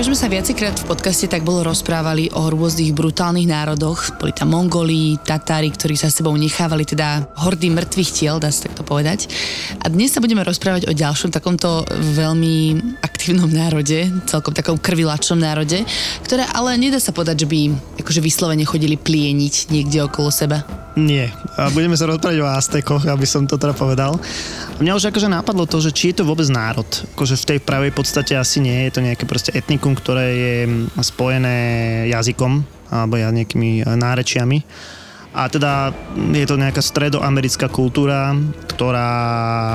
Jura, už sme sa viacikrát v podcaste tak bolo rozprávali o rôznych brutálnych národoch. Boli tam Mongoli, Tatári, ktorí sa sebou nechávali teda hordy mŕtvych tiel, dá sa takto povedať. A dnes sa budeme rozprávať o ďalšom takomto veľmi aktívnom národe, celkom takom krvilačnom národe, ktoré ale nedá sa povedať, že by akože vyslovene chodili plieniť niekde okolo seba. Nie. A budeme sa rozprávať o Aztekoch, aby som to teda povedal. Mňa už akože napadlo to, že či je to vôbec národ. Akože v tej pravej podstate asi nie. Je to nejaké proste etnikum, ktoré je spojené jazykom alebo ja nejakými nárečiami. A teda je to nejaká stredoamerická kultúra, ktorá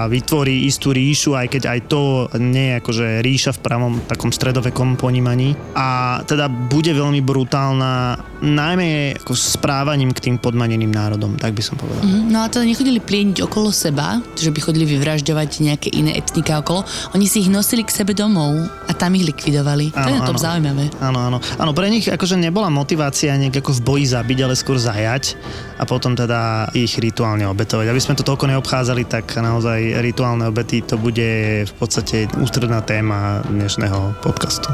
vytvorí istú ríšu, aj keď aj to nie je akože ríša v pravom takom stredovekom ponímaní. A teda bude veľmi brutálna, najmä ako správaním k tým podmaneným národom, tak by som povedal. Mhm, No a teda nechodili plieniť okolo seba, že by chodili vyvražďovať nejaké iné etnika okolo. Oni si ich nosili k sebe domov a tam ich likvidovali. to je na tom zaujímavé. Áno, áno. Áno, pre nich akože nebola motivácia nejak ako v boji zabiť, ale skôr zajať a potom teda ich rituálne obetovať. Aby sme to toľko neobchádzali, tak naozaj rituálne obety to bude v podstate ústredná téma dnešného podcastu.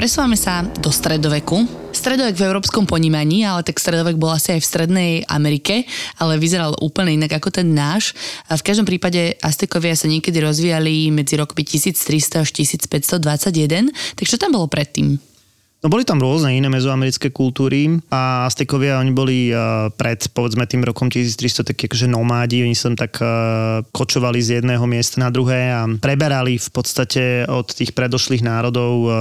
Presúvame sa do stredoveku. Stredovek v európskom ponímaní, ale tak stredovek bol asi aj v Strednej Amerike, ale vyzeral úplne inak ako ten náš. A v každom prípade Aztekovia sa niekedy rozvíjali medzi rokmi 1300 až 1521. Tak čo tam bolo predtým? No boli tam rôzne iné mezoamerické kultúry a Aztekovia, oni boli uh, pred povedzme tým rokom 1300 takí akože nomádi, oni sa tam tak uh, kočovali z jedného miesta na druhé a preberali v podstate od tých predošlých národov uh,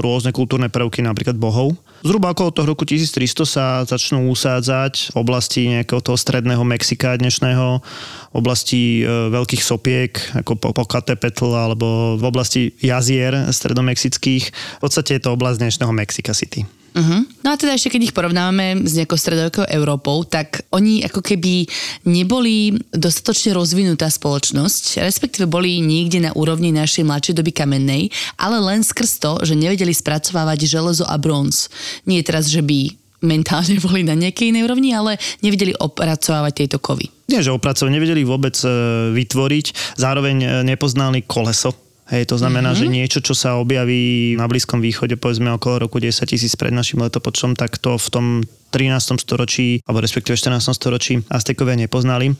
rôzne kultúrne prvky, napríklad bohov. Zhruba okolo toho roku 1300 sa začnú usádzať v oblasti nejakého toho stredného Mexika dnešného, v oblasti e, veľkých sopiek, ako Popocatépetl, alebo v oblasti jazier stredomexických. V podstate je to oblasť dnešného Mexica City. Uh-huh. No a teda ešte keď ich porovnávame s nejakou stredovekou Európou, tak oni ako keby neboli dostatočne rozvinutá spoločnosť, respektíve boli niekde na úrovni našej mladšej doby kamennej, ale len skrz to, že nevedeli spracovávať železo a bronz. Nie teraz, že by mentálne boli na nejakej inej úrovni, ale nevedeli opracovávať tieto kovy. Nie, že opracovať, nevedeli vôbec e, vytvoriť, zároveň e, nepoznali koleso, Hej, to znamená, mm-hmm. že niečo, čo sa objaví na Blízkom východe, povedzme okolo roku 10 tisíc pred našim letopočtom, tak to v tom 13. storočí, alebo respektíve 14. storočí Aztekovia nepoznali.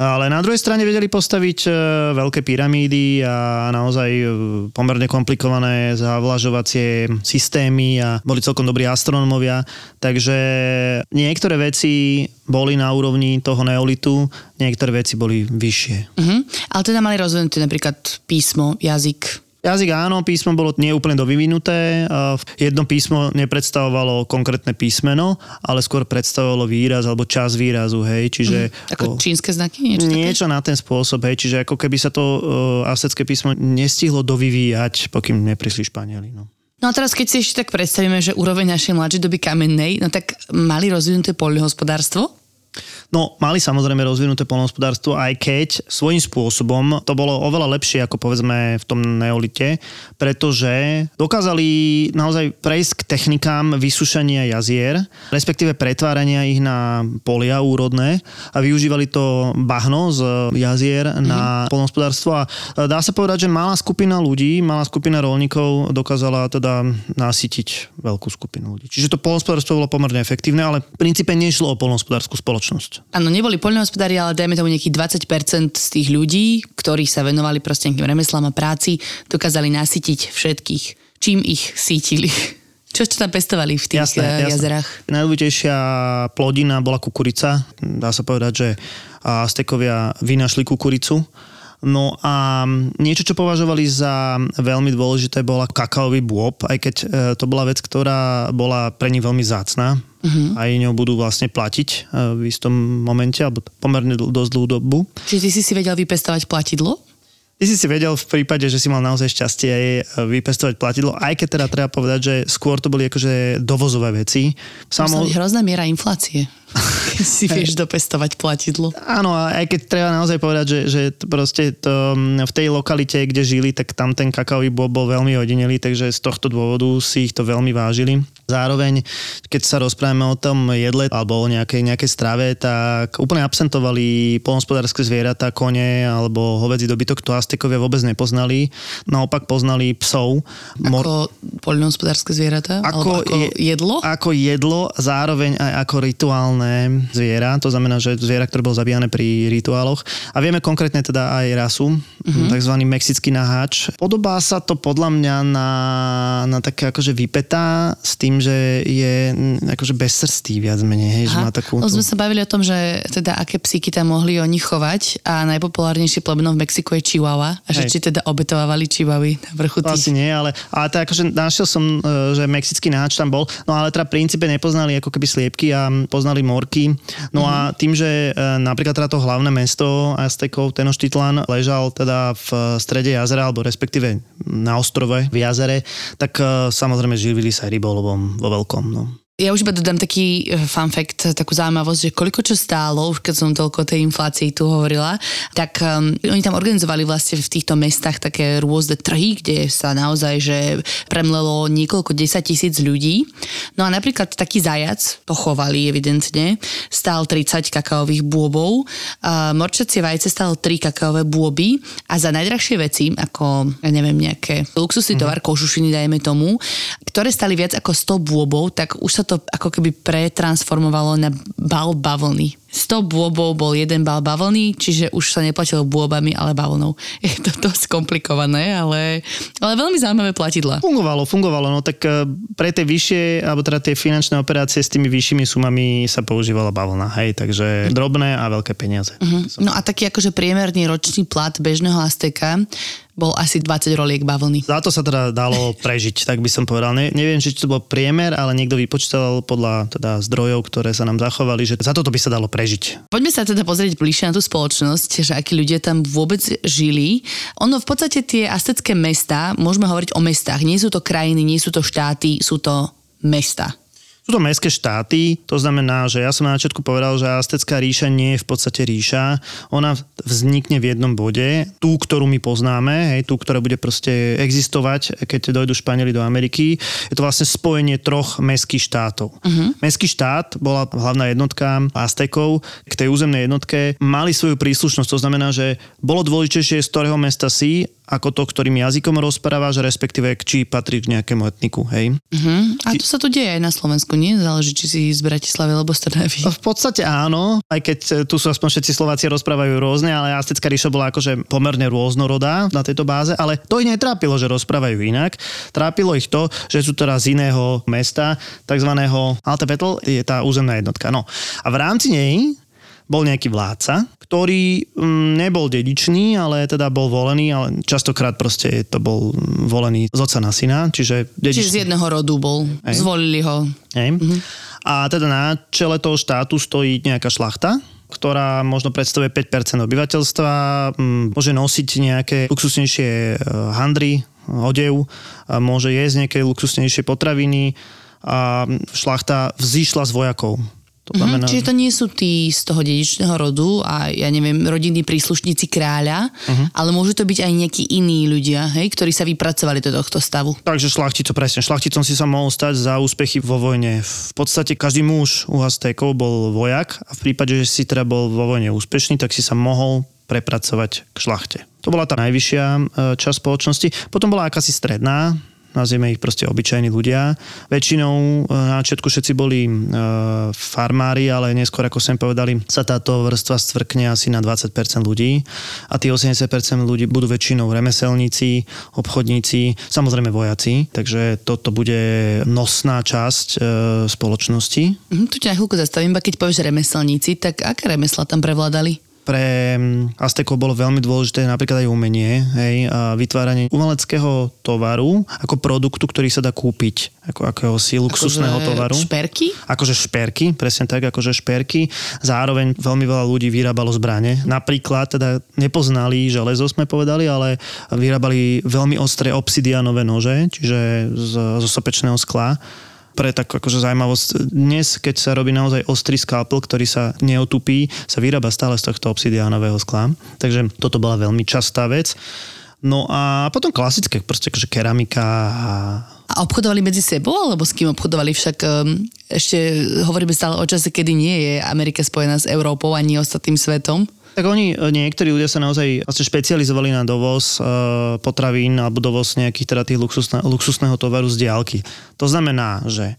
Ale na druhej strane vedeli postaviť e, veľké pyramídy a naozaj e, pomerne komplikované zavlažovacie systémy a boli celkom dobrí astronómovia. Takže niektoré veci boli na úrovni toho neolitu, niektoré veci boli vyššie. Uh-huh. Ale teda mali rozvinuté napríklad písmo, jazyk, Jazyk áno, písmo bolo nie úplne dovyvinuté. Jedno písmo nepredstavovalo konkrétne písmeno, ale skôr predstavovalo výraz alebo čas výrazu, hej. Čiže, mm, ako o, čínske znaky? Niečo, niečo na ten spôsob, hej. Čiže ako keby sa to uh, aztecké písmo nestihlo dovyvíjať, pokým neprišli Španieli. No. No a teraz keď si ešte tak predstavíme, že úroveň našej mladšej doby kamennej, no tak mali rozvinuté poľnohospodárstvo? No, mali samozrejme rozvinuté polnohospodárstvo, aj keď svojím spôsobom to bolo oveľa lepšie ako povedzme v tom neolite, pretože dokázali naozaj prejsť k technikám vysušenia jazier, respektíve pretvárania ich na polia úrodné a využívali to bahno z jazier mm-hmm. na polnohospodárstvo a dá sa povedať, že malá skupina ľudí, malá skupina rolníkov dokázala teda nasytiť veľkú skupinu ľudí. Čiže to polnohospodárstvo bolo pomerne efektívne, ale v princípe nešlo o polnohospodárskú spoločnosť. Áno, neboli poľnohospodári, ale dajme tomu nejakých 20% z tých ľudí, ktorí sa venovali proste nejakým remeslám a práci, dokázali nasytiť všetkých. Čím ich sítili? Čo ste tam pestovali v tých jasné, jasné. jazerách? Najdôležitejšia plodina bola kukurica. Dá sa povedať, že Aztekovia vynašli kukuricu No a niečo, čo považovali za veľmi dôležité, bola kakaový bôb, aj keď e, to bola vec, ktorá bola pre nich veľmi zácná. Uh-huh. Aj ňou budú vlastne platiť e, v istom momente, alebo pomerne dosť dlhú dobu. Čiže ty si si vedel vypestovať platidlo? Ty si si vedel v prípade, že si mal naozaj šťastie aj e, vypestovať platidlo, aj keď teda treba povedať, že skôr to boli akože dovozové veci. Samo... Hrozná miera inflácie. Keď si vieš dopestovať platidlo. Áno, aj keď treba naozaj povedať, že, že proste to, v tej lokalite, kde žili, tak tam ten kakaový bol, bol veľmi odinelý, takže z tohto dôvodu si ich to veľmi vážili. Zároveň, keď sa rozprávame o tom jedle alebo o nejakej, nejakej strave, tak úplne absentovali polnospodárske zvieratá, kone alebo hovedzí dobytok, to Aztekovia vôbec nepoznali. Naopak poznali psov. Ako poľnohospodárske zvieratá? Ako, ako je, jedlo? Ako jedlo, zároveň aj ako rituálne zviera. To znamená, že zviera, ktoré bolo zabíjane pri rituáloch. A vieme konkrétne teda aj rasu, uh-huh. takzvaný mexický naháč. Podobá sa to podľa mňa na, na také akože vypetá s tým, že je akože bezsrstý viac menej, hej, že má takú... No sme sa bavili o tom, že teda aké psíky tam mohli oni chovať a najpopulárnejšie plemenom v Mexiku je Chihuahua a že hej. či teda obetovávali Chihuahy na vrchu tých... Asi nie, ale, ale teda akože našiel som, e, že mexický náč tam bol, no ale teda v princípe nepoznali ako keby sliepky a poznali morky. No mm-hmm. a mhm. tým, že e, napríklad teda to hlavné mesto Aztekov, Tenochtitlan, ležal teda v strede jazera, alebo respektíve na ostrove v jazere, tak e, samozrejme živili sa rybolovom vo veľkom. No. Ja už iba dodám taký eh, fun fact, takú zaujímavosť, že koľko čo stálo, už keď som toľko o tej inflácii tu hovorila, tak um, oni tam organizovali vlastne v týchto mestách také rôzne trhy, kde sa naozaj, že premlelo niekoľko desať tisíc ľudí. No a napríklad taký zajac, to chovali evidentne, stál 30 kakaových bôbov, uh, morčacie vajce stalo 3 kakaové bôby a za najdrahšie veci, ako, ja neviem, nejaké luxusný mm-hmm. tovar, kožušiny dajme tomu, ktoré stali viac ako 100 bôbov, tak už sa to ako keby pretransformovalo na bal bavlny. 100 bôbov bol jeden bal bavlny, čiže už sa neplatilo bôbami, ale bavlnou. Je to dosť komplikované, ale, ale veľmi zaujímavé platidla. Fungovalo, fungovalo, no tak eh, pre tie vyššie, alebo teda tie finančné operácie s tými vyššími sumami sa používala bavlna, hej, takže drobné a veľké peniaze. Uh-huh. No a taký akože priemerný ročný plat bežného Azteka bol asi 20 roliek bavlny. Za to sa teda dalo prežiť, tak by som povedal. Ne, neviem, či to bol priemer, ale niekto vypočítal podľa teda zdrojov, ktoré sa nám zachovali, že za toto by sa dalo prežiť. Poďme sa teda pozrieť bližšie na tú spoločnosť, že akí ľudia tam vôbec žili. Ono v podstate tie astecké mesta, môžeme hovoriť o mestách, nie sú to krajiny, nie sú to štáty, sú to mesta. Sú to mestské štáty, to znamená, že ja som na začiatku povedal, že Aztecká ríša nie je v podstate ríša. Ona vznikne v jednom bode, tú, ktorú my poznáme, hej, tú, ktorá bude proste existovať, keď dojdu Španieli do Ameriky. Je to vlastne spojenie troch mestských štátov. Uh-huh. Mestský štát bola hlavná jednotka Aztekov, k tej územnej jednotke mali svoju príslušnosť, to znamená, že bolo dôležitejšie, z ktorého mesta si ako to, ktorým jazykom rozprávaš, respektíve či patrí k nejakému etniku, hej? Uh-huh. A to sa tu deje aj na Slovensku, nie? Záleží, či si z Bratislavy alebo z Trnavy. V podstate áno, aj keď e, tu sú aspoň všetci Slováci rozprávajú rôzne, ale Aztecká ríša bola akože pomerne rôznorodá na tejto báze, ale to ich netrápilo, že rozprávajú inak. Trápilo ich to, že sú teraz z iného mesta, takzvaného Altepetl, je tá územná jednotka. No a v rámci nej bol nejaký vládca, ktorý mm, nebol dedičný, ale teda bol volený, ale častokrát proste to bol volený z oca na syna, čiže dedičný. Čiže z jedného rodu bol, Ej. zvolili ho. Ej. Mhm. A teda na čele toho štátu stojí nejaká šlachta, ktorá možno predstavuje 5% obyvateľstva, mm, môže nosiť nejaké luxusnejšie e, handry, odev, môže jesť nejaké luxusnejšie potraviny a šlachta vzýšla z vojakov to znamená, mm, čiže to nie sú tí z toho dedičného rodu a ja neviem, rodinní príslušníci kráľa, uh-huh. ale môžu to byť aj nejakí iní ľudia, hej, ktorí sa vypracovali do tohto stavu. Takže šlachtico, presne. Šlachticom si sa mohol stať za úspechy vo vojne. V podstate každý muž u Aztékov bol vojak a v prípade, že si teda bol vo vojne úspešný, tak si sa mohol prepracovať k šlachte. To bola tá najvyššia e, časť spoločnosti. Potom bola akási stredná, nazvieme ich proste obyčajní ľudia. Väčšinou e, na začiatku všetci boli e, farmári, ale neskôr, ako sem povedali, sa táto vrstva stvrkne asi na 20% ľudí a tí 80% ľudí budú väčšinou remeselníci, obchodníci, samozrejme vojaci, takže toto bude nosná časť e, spoločnosti. Mhm, tu ťa chvíľku zastavím, keď povieš remeselníci, tak aké remesla tam prevládali? Pre mm, Aztekov bolo veľmi dôležité napríklad aj umenie, hej, a vytváranie umeleckého tovaru ako produktu, ktorý sa dá kúpiť, ako akéhosi luxusného Akože tovaru. Šperky? Akože šperky, presne tak, akože šperky. Zároveň veľmi veľa ľudí vyrábalo zbrane. Napríklad, teda nepoznali železo, sme povedali, ale vyrábali veľmi ostré obsidianové nože, čiže z, zo sopečného skla pre tak akože zaujímavosť. Dnes, keď sa robí naozaj ostrý skalpel, ktorý sa neotupí, sa vyrába stále z tohto obsidiánového skla. Takže toto bola veľmi častá vec. No a potom klasické, proste akože keramika a A obchodovali medzi sebou, alebo s kým obchodovali? Však um, ešte hovoríme stále o čase, kedy nie je Amerika spojená s Európou ani ostatným svetom. Tak oni, e, niektorí ľudia sa naozaj vlastne špecializovali na dovoz e, potravín alebo dovoz nejakých teda tých luxusné, luxusného tovaru z diálky. To znamená, že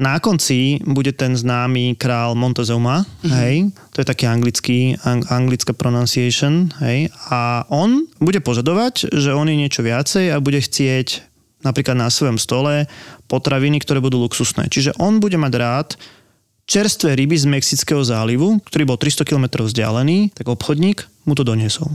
na konci bude ten známy král Montezuma, mm-hmm. hej, to je taký anglický, ang, anglická pronunciation, hej, a on bude požadovať, že on je niečo viacej a bude chcieť napríklad na svojom stole potraviny, ktoré budú luxusné. Čiže on bude mať rád čerstvé ryby z Mexického zálivu, ktorý bol 300 km vzdialený, tak obchodník mu to doniesol.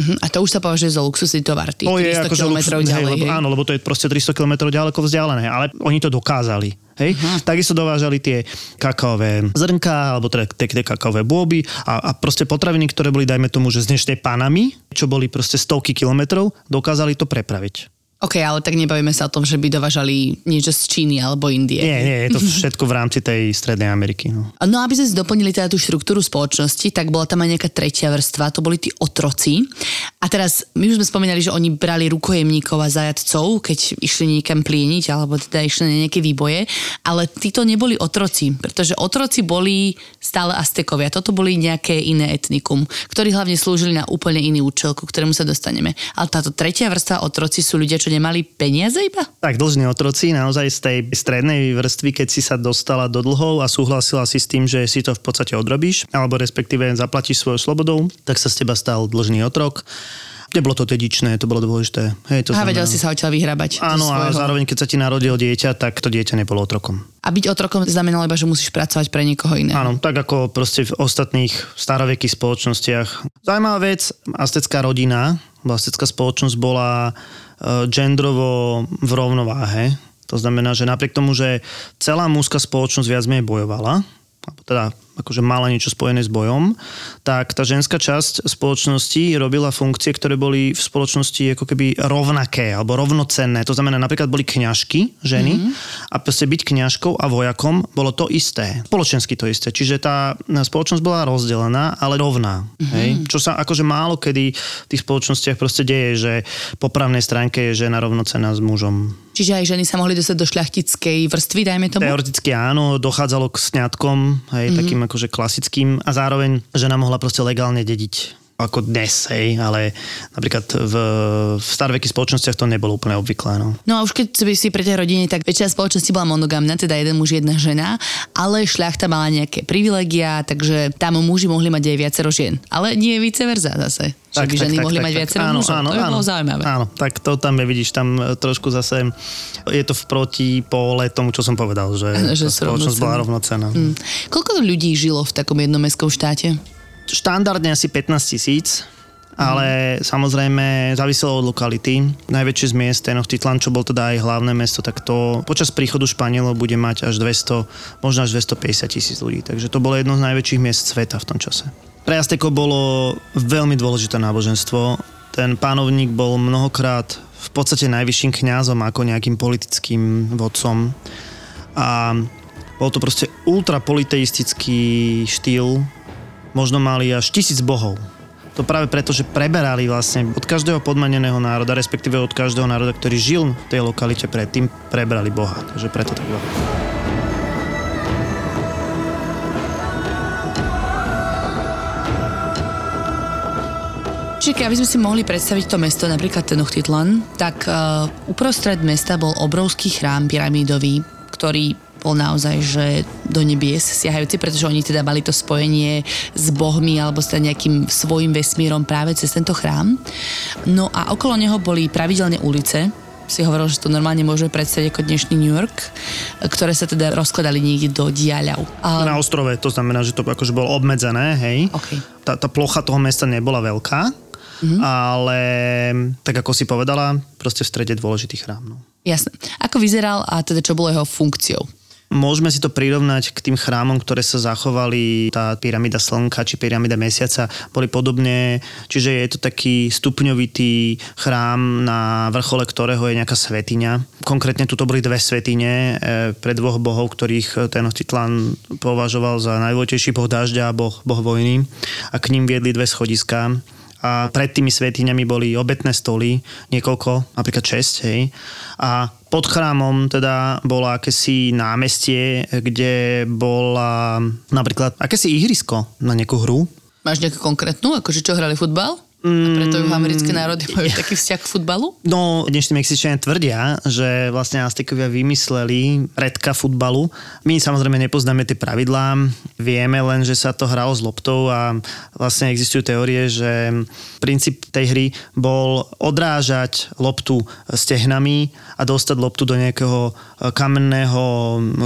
Uh-huh. A to už sa považuje za luxusný tovar, tých To je 300 akože kilometrov luxus- ďalej. hej, lebo, hej. áno, lebo to je proste 300 km ďaleko vzdialené, ale oni to dokázali. Hej? Uh-huh. Takisto dovážali tie kakaové zrnká, alebo teda tie, tie kakaové bôby a, a proste potraviny, ktoré boli, dajme tomu, že z dnešnej Panamy, čo boli proste stovky kilometrov, dokázali to prepraviť. OK, ale tak nebavíme sa o tom, že by dovážali niečo z Číny alebo Indie. Nie, nie, je to všetko v rámci tej strednej Ameriky. No. No aby sme doplnili teda tú štruktúru spoločnosti, tak bola tam aj nejaká tretia vrstva, to boli tí otroci. A teraz, my už sme spomínali, že oni brali rukojemníkov a zajadcov, keď išli niekam plieniť, alebo teda išli na nejaké výboje, ale títo neboli otroci, pretože otroci boli stále Aztekovia. Toto boli nejaké iné etnikum, ktorí hlavne slúžili na úplne iný účel, ku ktorému sa dostaneme. Ale táto tretia vrstva otroci sú ľudia, čo nemali peniaze iba? Tak dlžní otroci, naozaj z tej strednej vrstvy, keď si sa dostala do dlhov a súhlasila si s tým, že si to v podstate odrobíš, alebo respektíve zaplatíš svojou slobodou, tak sa z teba stal dlžný otrok. Nebolo to dedičné, to bolo dôležité. Hej, to A vedel si sa odtiaľ vyhrabať. Áno, a zároveň, keď sa ti narodil dieťa, tak to dieťa nebolo otrokom. A byť otrokom znamenalo iba, že musíš pracovať pre niekoho iného. Áno, tak ako proste v ostatných starovekých spoločnostiach. Zaujímavá vec, aztecká rodina, alebo aztecká spoločnosť bola gendrovo v rovnováhe. To znamená, že napriek tomu, že celá mužská spoločnosť viac menej bojovala, teda akože mala niečo spojené s bojom, tak tá ženská časť spoločnosti robila funkcie, ktoré boli v spoločnosti ako keby rovnaké alebo rovnocenné. To znamená, napríklad boli kňažky, ženy, mm-hmm. a proste byť kňažkou a vojakom bolo to isté. Spoločensky to isté. Čiže tá spoločnosť bola rozdelená, ale rovná. Mm-hmm. Hej? Čo sa akože málo kedy v tých spoločnostiach proste deje, že po právnej stránke je žena rovnocenná s mužom. Čiže aj ženy sa mohli dostať do šľachtickej vrstvy, dajme tomu? Teoreticky áno, dochádzalo k sňatkom, hej, mm-hmm. takým akože klasickým a zároveň žena mohla proste legálne dediť ako dnes, hej, ale napríklad v, v starovekých spoločnostiach to nebolo úplne obvyklé. No. No a už keď si pri tej rodine, tak väčšina spoločnosti bola monogamná, teda jeden muž, jedna žena, ale šľachta mala nejaké privilegia, takže tam muži mohli mať aj viacero žien. Ale nie vice versa zase. Že by ženy mohli mať viacero áno, mužov. áno, to by áno, bolo zaujímavé. Áno, tak to tam je, vidíš, tam e, trošku zase je to v protipole tomu, čo som povedal, že, Áno, že spoločnosť bola rovnocenné. rovnocená. Mm. Koľko ľudí žilo v takom jednomestskom štáte? Štandardne asi 15 tisíc, ale samozrejme záviselo od lokality. Najväčšie z miest, Tenochtitlan, čo bol teda aj hlavné mesto, tak to počas príchodu Španielov bude mať až 200, možno až 250 tisíc ľudí. Takže to bolo jedno z najväčších miest sveta v tom čase. Pre Aztekov bolo veľmi dôležité náboženstvo. Ten pánovník bol mnohokrát v podstate najvyšším kňazom ako nejakým politickým vodcom. A bol to proste ultrapoliteistický štýl, možno mali až tisíc bohov. To práve preto, že preberali vlastne od každého podmaneného národa, respektíve od každého národa, ktorý žil v tej lokalite predtým, prebrali boha. Takže preto tak bolo. Čiže aby sme si mohli predstaviť to mesto, napríklad Tenochtitlan, tak uh, uprostred mesta bol obrovský chrám pyramídový, ktorý bol naozaj, že do nebies siahajúci, pretože oni teda mali to spojenie s bohmi alebo s teda nejakým svojim vesmírom práve cez tento chrám. No a okolo neho boli pravidelne ulice, si hovoril, že to normálne môžeme predstaviť ako dnešný New York, ktoré sa teda rozkladali niekde do diaľav. A, Na ostrove, to znamená, že to akože bolo obmedzené, hej. OK. tá, tá plocha toho mesta nebola veľká, mm-hmm. ale tak ako si povedala, proste v strede dôležitý chrám. No. Jasné. Ako vyzeral a teda čo bolo jeho funkciou? Môžeme si to prirovnať k tým chrámom, ktoré sa zachovali, tá pyramída slnka či pyramída mesiaca boli podobne, čiže je to taký stupňovitý chrám, na vrchole ktorého je nejaká svetiňa. Konkrétne tuto boli dve svetine e, pre dvoch bohov, ktorých ten Titlan považoval za najvojtejší boh dažďa a boh, boh vojny a k ním viedli dve schodiska a pred tými svetiňami boli obetné stoly, niekoľko, napríklad 6, hej. A pod chrámom teda bolo akési námestie, kde bola napríklad akési ihrisko na nejakú hru. Máš nejakú konkrétnu, akože čo hrali futbal? A preto ju americké národy majú taký vzťah k futbalu? No, dnešní Mexičania tvrdia, že vlastne Aztekovia vymysleli redka futbalu. My samozrejme nepoznáme tie pravidlá, vieme len, že sa to hralo s loptou a vlastne existujú teórie, že princíp tej hry bol odrážať loptu stehnami a dostať loptu do nejakého kamenného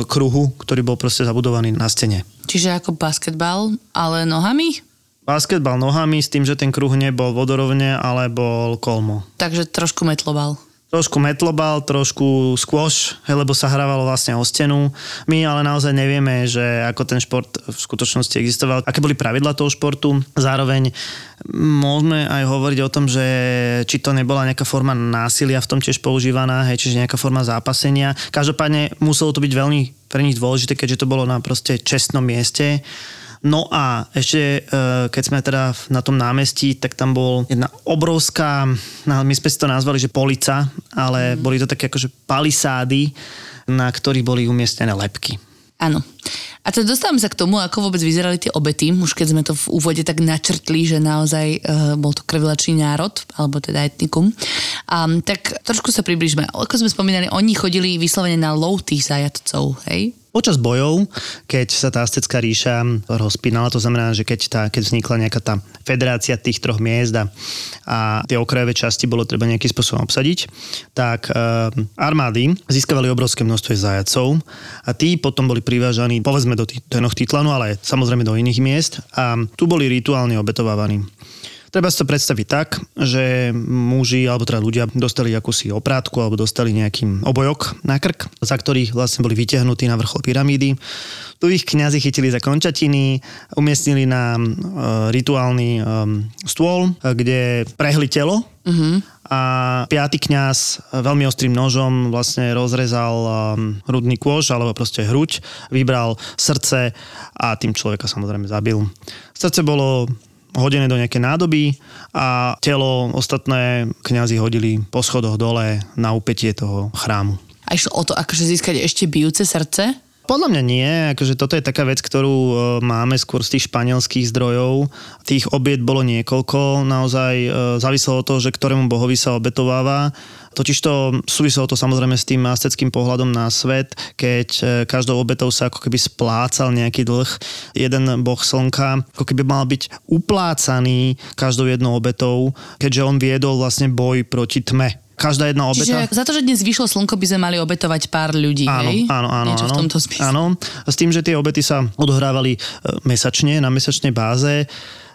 kruhu, ktorý bol proste zabudovaný na stene. Čiže ako basketbal, ale nohami? Basketbal nohami s tým, že ten kruh nebol vodorovne, ale bol kolmo. Takže trošku metlobal. Trošku metlobal, trošku squash, lebo sa hrávalo vlastne o stenu. My ale naozaj nevieme, že ako ten šport v skutočnosti existoval, aké boli pravidla toho športu. Zároveň môžeme aj hovoriť o tom, že či to nebola nejaká forma násilia v tom tiež používaná, hej, čiže nejaká forma zápasenia. Každopádne muselo to byť veľmi pre nich dôležité, keďže to bolo na proste čestnom mieste No a ešte, e, keď sme teda na tom námestí, tak tam bol jedna obrovská, my sme si to nazvali, že polica, ale mm. boli to také akože palisády, na ktorých boli umiestnené lepky. Áno. A teda dostávame sa k tomu, ako vôbec vyzerali tie obety, už keď sme to v úvode tak načrtli, že naozaj uh, bol to krvilačný národ, alebo teda etnikum. Um, tak trošku sa približme. Ako sme spomínali, oni chodili vyslovene na tých zajatcov, hej? Počas bojov, keď sa tá Aztecká ríša rozpínala, to znamená, že keď, tá, keď vznikla nejaká tá federácia tých troch miest a, a tie okrajové časti bolo treba nejakým spôsobom obsadiť, tak e, armády získavali obrovské množstvo zajacov a tí potom boli privážaní, povedzme do Tenochtitlanu, ale samozrejme do iných miest a tu boli rituálne obetovávaní. Treba si to predstaviť tak, že muži alebo teda ľudia dostali akúsi oprátku alebo dostali nejaký obojok na krk, za ktorých vlastne boli vytiahnutí na vrchol pyramídy. Tu ich kňazi chytili za končatiny, umiestnili na uh, rituálny um, stôl, kde prehli telo uh-huh. a piatý kňaz veľmi ostrým nožom vlastne rozrezal um, hrudný kôž alebo proste hruď, vybral srdce a tým človeka samozrejme zabil. Srdce bolo hodené do nejaké nádoby a telo ostatné kňazi hodili po schodoch dole na upetie toho chrámu. A išlo o to akože získať ešte bijúce srdce? Podľa mňa nie, akože toto je taká vec, ktorú e, máme skôr z tých španielských zdrojov. Tých obiet bolo niekoľko, naozaj e, záviselo od toho, že ktorému bohovi sa obetováva. Totiž to súviselo to samozrejme s tým azteckým pohľadom na svet, keď e, každou obetou sa ako keby splácal nejaký dlh. Jeden boh slnka ako keby mal byť uplácaný každou jednou obetou, keďže on viedol vlastne boj proti tme každá jedna obeta. Čiže za to, že dnes vyšlo slnko, by sme mali obetovať pár ľudí, áno, hej? Áno, áno, Niečo áno. v tomto Áno, s tým, že tie obety sa odohrávali e, mesačne, na mesačnej báze.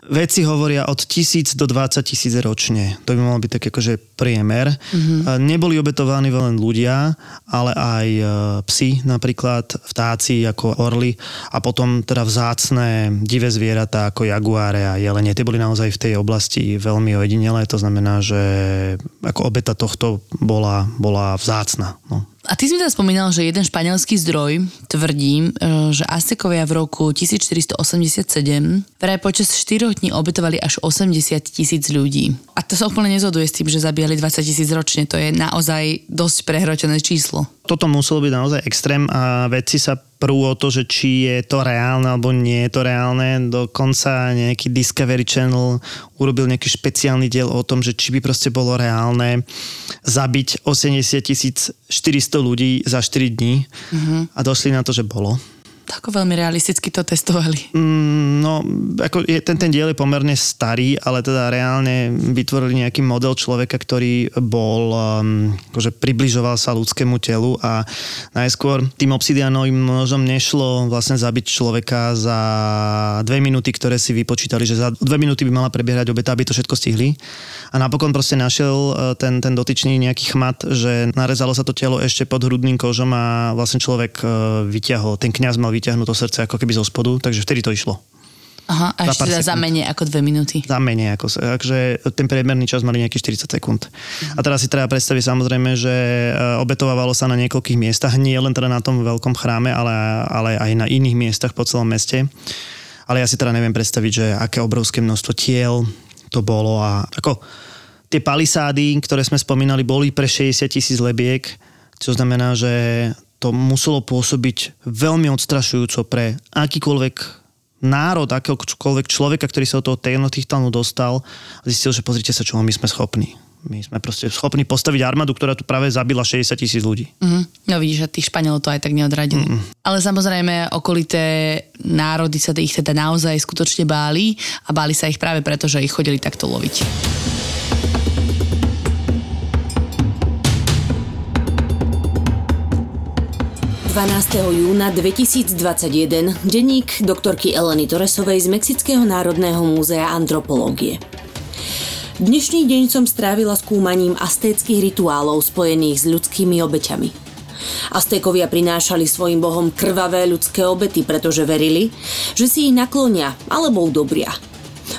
Veci hovoria od tisíc do 20 tisíc ročne. To by mal byť tak akože priemer. Mm-hmm. Neboli obetovaní len ľudia, ale aj e, psi, napríklad vtáci ako orly a potom teda vzácné divé zvieratá ako jaguáre a jelene. Tie boli naozaj v tej oblasti veľmi ojedinelé, to znamená, že ako obeta tohto bola, bola vzácna. No. A ty si mi teda spomínal, že jeden španielský zdroj tvrdí, e, že Aztekovia v roku 1487 vraj počas 4 dní obetovali až 80 tisíc ľudí. A to sa úplne nezhoduje s tým, že zabíjali 20 tisíc ročne. To je naozaj dosť prehrotené číslo toto muselo byť naozaj extrém a vedci sa prú o to, že či je to reálne alebo nie je to reálne. Dokonca nejaký Discovery Channel urobil nejaký špeciálny diel o tom, že či by proste bolo reálne zabiť 80 400 ľudí za 4 dní mm-hmm. a došli na to, že bolo. Ako veľmi realisticky to testovali. Mm, no, ako je, ten, ten diel je pomerne starý, ale teda reálne vytvorili nejaký model človeka, ktorý bol, um, akože približoval sa ľudskému telu a najskôr tým obsidianovým nožom nešlo vlastne zabiť človeka za dve minúty, ktoré si vypočítali, že za dve minúty by mala prebiehať obeta, aby to všetko stihli. A napokon proste našiel uh, ten, ten dotyčný nejaký chmat, že narezalo sa to telo ešte pod hrudným kožom a vlastne človek uh, vyťahol, ten kňaz mal vyťahnuť to srdce ako keby zo spodu, takže vtedy to išlo. Aha, a Za ešte za sekúnd. menej ako dve minúty. Za menej, ako, takže ten priemerný čas mali nejakých 40 sekúnd. A teraz si treba predstaviť samozrejme, že e, obetovávalo sa na niekoľkých miestach, nie len teda na tom veľkom chráme, ale, ale aj na iných miestach po celom meste. Ale ja si teda neviem predstaviť, že aké obrovské množstvo tiel to bolo a ako tie palisády, ktoré sme spomínali, boli pre 60 tisíc lebiek, čo znamená, že to muselo pôsobiť veľmi odstrašujúco pre akýkoľvek národ, akéhokoľvek človeka, ktorý sa od toho Tenochtitanu dostal a zistil, že pozrite sa, čo my sme schopní. My sme proste schopní postaviť armádu, ktorá tu práve zabila 60 tisíc ľudí. Mhm. No vidíš, že tých Španielov to aj tak neodradili. Mm. Ale samozrejme, okolité národy sa ich teda naozaj skutočne báli a báli sa ich práve preto, že ich chodili takto loviť. – 12. júna 2021 denník doktorky Eleny Torresovej z Mexického národného múzea antropológie. Dnešný deň som strávila skúmaním astéckých rituálov spojených s ľudskými obeťami. Aztékovia prinášali svojim bohom krvavé ľudské obety, pretože verili, že si ich naklonia alebo udobria.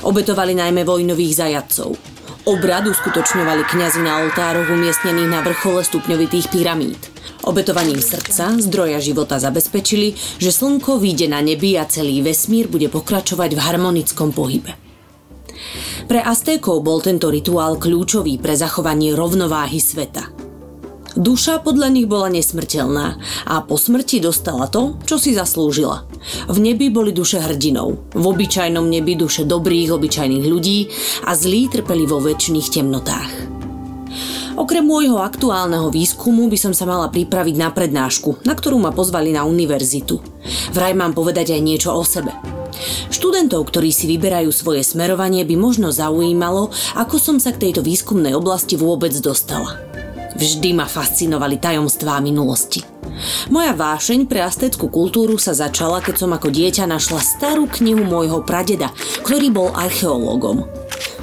Obetovali najmä vojnových zajadcov. Obrad uskutočňovali kňazi na oltároch umiestnených na vrchole stupňovitých pyramíd. Obetovaním srdca, zdroja života zabezpečili, že slnko vyjde na nebi a celý vesmír bude pokračovať v harmonickom pohybe. Pre Aztékov bol tento rituál kľúčový pre zachovanie rovnováhy sveta. Duša podľa nich bola nesmrteľná a po smrti dostala to, čo si zaslúžila. V nebi boli duše hrdinov, v obyčajnom nebi duše dobrých, obyčajných ľudí a zlí trpeli vo väčšných temnotách. Okrem môjho aktuálneho výskumu by som sa mala pripraviť na prednášku, na ktorú ma pozvali na univerzitu. Vraj mám povedať aj niečo o sebe. Študentov, ktorí si vyberajú svoje smerovanie, by možno zaujímalo, ako som sa k tejto výskumnej oblasti vôbec dostala. Vždy ma fascinovali tajomstvá minulosti. Moja vášeň pre asteckú kultúru sa začala, keď som ako dieťa našla starú knihu môjho pradeda, ktorý bol archeológom.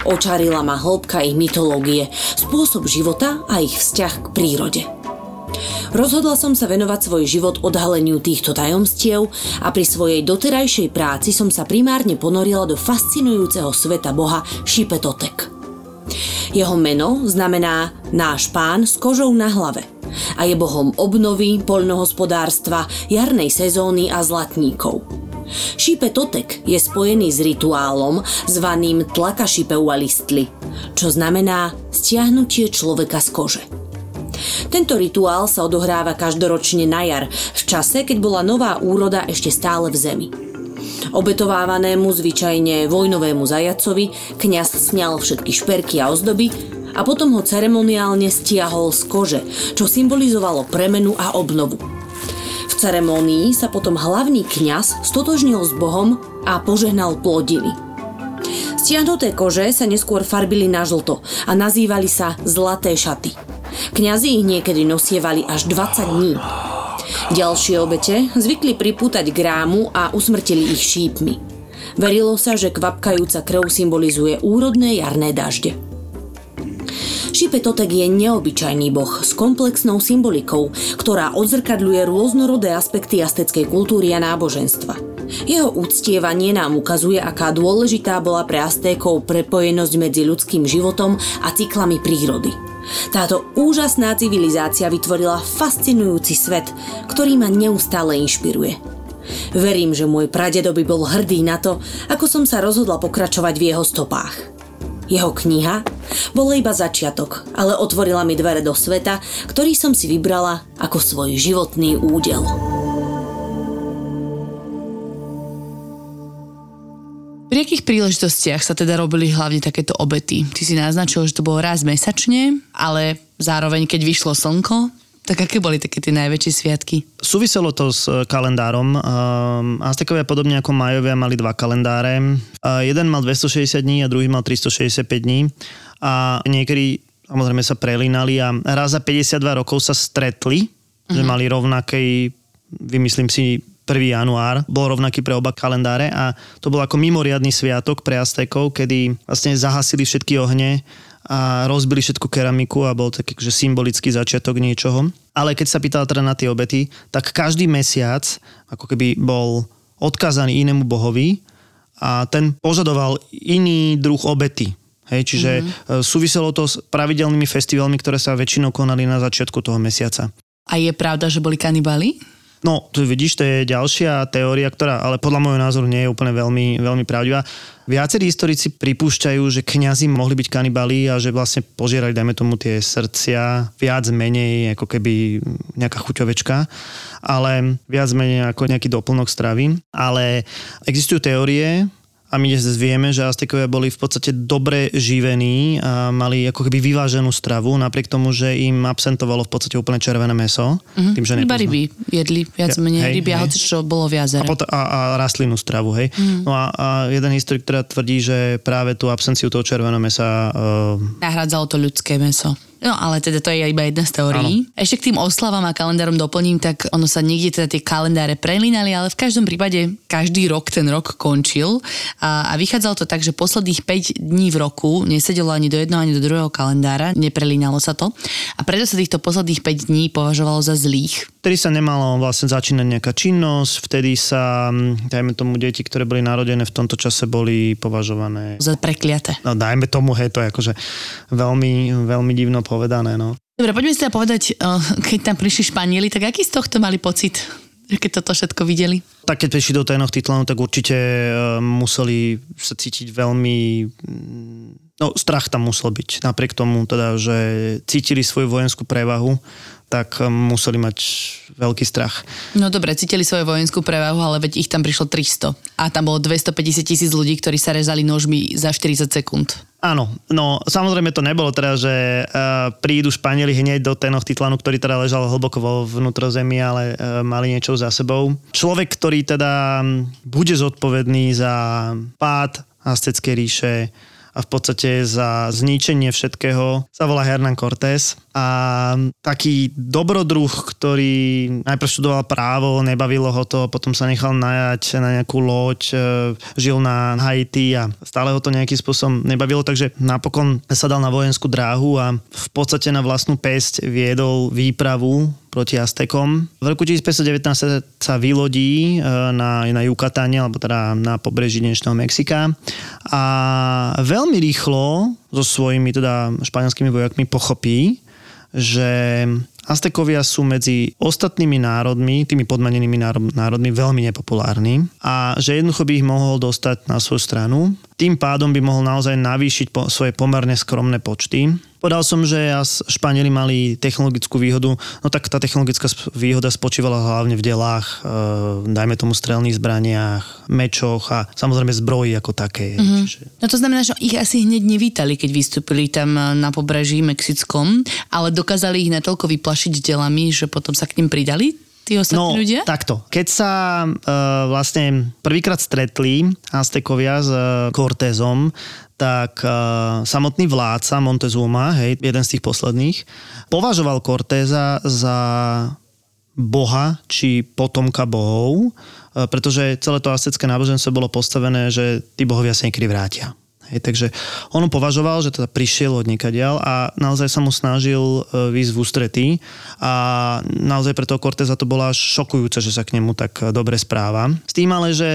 Očarila ma hĺbka ich mytológie, spôsob života a ich vzťah k prírode. Rozhodla som sa venovať svoj život odhaleniu týchto tajomstiev a pri svojej doterajšej práci som sa primárne ponorila do fascinujúceho sveta boha Šipetotek. Jeho meno znamená náš pán s kožou na hlave a je bohom obnovy, poľnohospodárstva, jarnej sezóny a zlatníkov. Šípe Totek je spojený s rituálom zvaným Tlakašipeualistli, čo znamená stiahnutie človeka z kože. Tento rituál sa odohráva každoročne na jar, v čase, keď bola nová úroda ešte stále v zemi. Obetovávanému zvyčajne vojnovému zajacovi kňaz sňal všetky šperky a ozdoby a potom ho ceremoniálne stiahol z kože, čo symbolizovalo premenu a obnovu. V ceremónii sa potom hlavný kňaz stotožnil s Bohom a požehnal plodiny. Stiahnuté kože sa neskôr farbili na žlto a nazývali sa zlaté šaty. Kňazi ich niekedy nosievali až 20 dní. Ďalšie obete zvykli pripútať k a usmrtili ich šípmi. Verilo sa, že kvapkajúca krv symbolizuje úrodné jarné dažde. Šipetotek je neobyčajný boh s komplexnou symbolikou, ktorá odzrkadľuje rôznorodé aspekty asteckej kultúry a náboženstva. Jeho úctievanie nám ukazuje, aká dôležitá bola pre Aztékov prepojenosť medzi ľudským životom a cyklami prírody. Táto úžasná civilizácia vytvorila fascinujúci svet, ktorý ma neustále inšpiruje. Verím, že môj pradedo by bol hrdý na to, ako som sa rozhodla pokračovať v jeho stopách. Jeho kniha bola iba začiatok, ale otvorila mi dvere do sveta, ktorý som si vybrala ako svoj životný údel. Príležitostiach sa teda robili hlavne takéto obety? Ty si naznačil, že to bolo raz mesačne, ale zároveň keď vyšlo slnko, Tak aké boli také tie najväčšie sviatky? Súviselo to s e, kalendárom. Um, Aztekovia podobne ako Majovia mali dva kalendáre. Uh, jeden mal 260 dní a druhý mal 365 dní. A niekedy samozrejme sa prelínali a raz za 52 rokov sa stretli, uh-huh. že mali rovnaký, vymyslím si, 1. január, bol rovnaký pre oba kalendáre a to bol ako mimoriadný sviatok pre Aztekov, kedy vlastne zahasili všetky ohne a rozbili všetku keramiku a bol taký že symbolický začiatok niečoho. Ale keď sa pýtala teda na tie obety, tak každý mesiac ako keby bol odkazaný inému bohovi a ten požadoval iný druh obety. Hej, čiže mm-hmm. súviselo to s pravidelnými festivalmi, ktoré sa väčšinou konali na začiatku toho mesiaca. A je pravda, že boli kanibali? No, tu vidíš, to je ďalšia teória, ktorá ale podľa môjho názoru nie je úplne veľmi, veľmi pravdivá. Viacerí historici pripúšťajú, že kňazi mohli byť kanibali a že vlastne požierali, dajme tomu, tie srdcia viac menej ako keby nejaká chuťovečka, ale viac menej ako nejaký doplnok stravy. Ale existujú teórie, a my dnes vieme, že Aztekovia boli v podstate dobre živení a mali ako keby vyváženú stravu, napriek tomu, že im absentovalo v podstate úplne červené meso. Mm-hmm. Tým, že Iba ryby jedli, viac ja, menej hej, ryby, hej. hoci čo bolo v jazere. A, pot- a, a rastlinnú stravu, hej. Mm. No a, a jeden historik teda tvrdí, že práve tú absenciu toho červeného mesa... Uh... Nahradzalo to ľudské meso. No ale teda to je iba jedna z teórií. Ano. Ešte k tým oslavám a kalendárom doplním, tak ono sa niekde teda tie kalendáre prelínali, ale v každom prípade každý rok ten rok končil a, a vychádzalo to tak, že posledných 5 dní v roku nesedelo ani do jedného, ani do druhého kalendára, neprelínalo sa to a preto sa týchto posledných 5 dní považovalo za zlých. Vtedy sa nemalo vlastne začínať nejaká činnosť, vtedy sa, dajme tomu, deti, ktoré boli narodené v tomto čase, boli považované... Za prekliate. No dajme tomu, hej, to je akože veľmi, veľmi divno povedané. No. Dobre, poďme si teda povedať, eh, keď tam prišli Španieli, tak aký z tohto mali pocit? keď toto všetko videli? Tak keď prišli do Tenochtitlánu, tak určite uh, museli sa cítiť veľmi... Mm, no, strach tam musel byť. Napriek tomu, teda, že cítili svoju vojenskú prevahu, tak um, museli mať veľký strach. No dobre, cítili svoju vojenskú prevahu, ale veď ich tam prišlo 300 a tam bolo 250 tisíc ľudí, ktorí sa rezali nožmi za 40 sekúnd. Áno, no samozrejme to nebolo teda, že uh, prídu Španieli hneď do Tenochtitlanu, ktorý teda ležal hlboko vo vnútrozemí, ale uh, mali niečo za sebou. Človek, ktorý teda bude zodpovedný za pád Azteckej ríše, a v podstate za zničenie všetkého sa volá Hernán Cortés a taký dobrodruh, ktorý najprv študoval právo, nebavilo ho to, potom sa nechal najať na nejakú loď, e, žil na Haiti a stále ho to nejakým spôsobom nebavilo, takže napokon sa dal na vojenskú dráhu a v podstate na vlastnú pesť viedol výpravu proti Aztekom. V roku 1519 sa vylodí e, na, na Yucatáne, alebo teda na pobreží dnešného Mexika a veľmi rýchlo so svojimi teda španielskými vojakmi pochopí, že Aztekovia sú medzi ostatnými národmi, tými podmanenými národmi veľmi nepopulárni a že jednoducho by ich mohol dostať na svoju stranu. Tým pádom by mohol naozaj navýšiť po, svoje pomerne skromné počty Povedal som, že Španieli mali technologickú výhodu, no tak tá technologická výhoda spočívala hlavne v delách, e, dajme tomu strelných zbraniach, mečoch a samozrejme zbroji ako také. Mm-hmm. Čiže... No to znamená, že ich asi hneď nevítali, keď vystúpili tam e, na pobreží Mexickom, ale dokázali ich natoľko vyplašiť delami, že potom sa k ním pridali tí ostatní no, ľudia? takto. Keď sa uh, vlastne prvýkrát stretli Aztekovia s uh, Cortézom, tak uh, samotný vládca Montezuma, hej, jeden z tých posledných, považoval Cortéza za boha či potomka bohov, uh, pretože celé to asecké náboženstvo bolo postavené, že tí bohovia sa niekedy vrátia. Hej, takže on považoval, že teda prišiel od niekadiaľ a naozaj sa mu snažil e, výsť v ústretí a naozaj pre toho Corteza to bola šokujúce, že sa k nemu tak e, dobre správa. S tým ale, že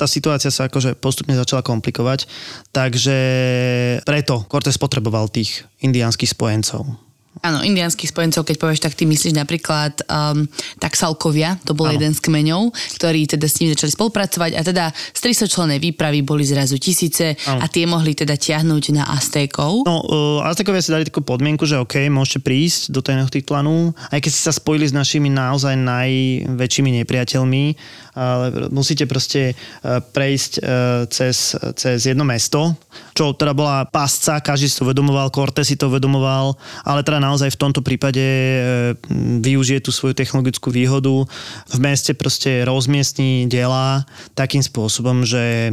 tá situácia sa akože postupne začala komplikovať, takže preto Cortez potreboval tých indiánskych spojencov. Áno, indiánskych spojencov, keď povieš, tak ty myslíš napríklad um, taxalkovia, to bol ano. jeden z kmeňov, ktorí teda s nimi začali spolupracovať a teda z 300 člennej výpravy boli zrazu tisíce ano. a tie mohli teda tiahnuť na Aztékov. No, uh, Aztékovia si dali takú podmienku, že OK, môžete prísť do Tenochtitlanu, aj keď ste sa spojili s našimi naozaj najväčšími nepriateľmi, ale musíte proste uh, prejsť uh, cez, cez jedno mesto, čo teda bola pasca, každý si to uvedomoval, Cortés si to uvedomoval, ale teda naozaj v tomto prípade e, využije tú svoju technologickú výhodu. V meste proste rozmiestní diela takým spôsobom, že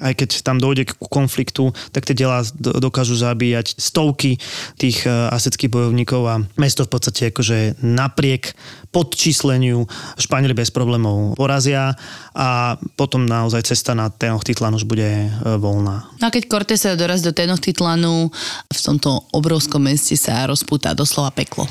aj keď tam dojde k konfliktu, tak tie diela dokážu zabíjať stovky tých e, aseckých bojovníkov a mesto v podstate akože napriek podčísleniu Španieli bez problémov porazia a potom naozaj cesta na Tenochtitlan už bude e, voľná. No a keď Cortés doraz do Tenochtitlanu, v tomto obrovskom meste sa rozpúta doslova peklo.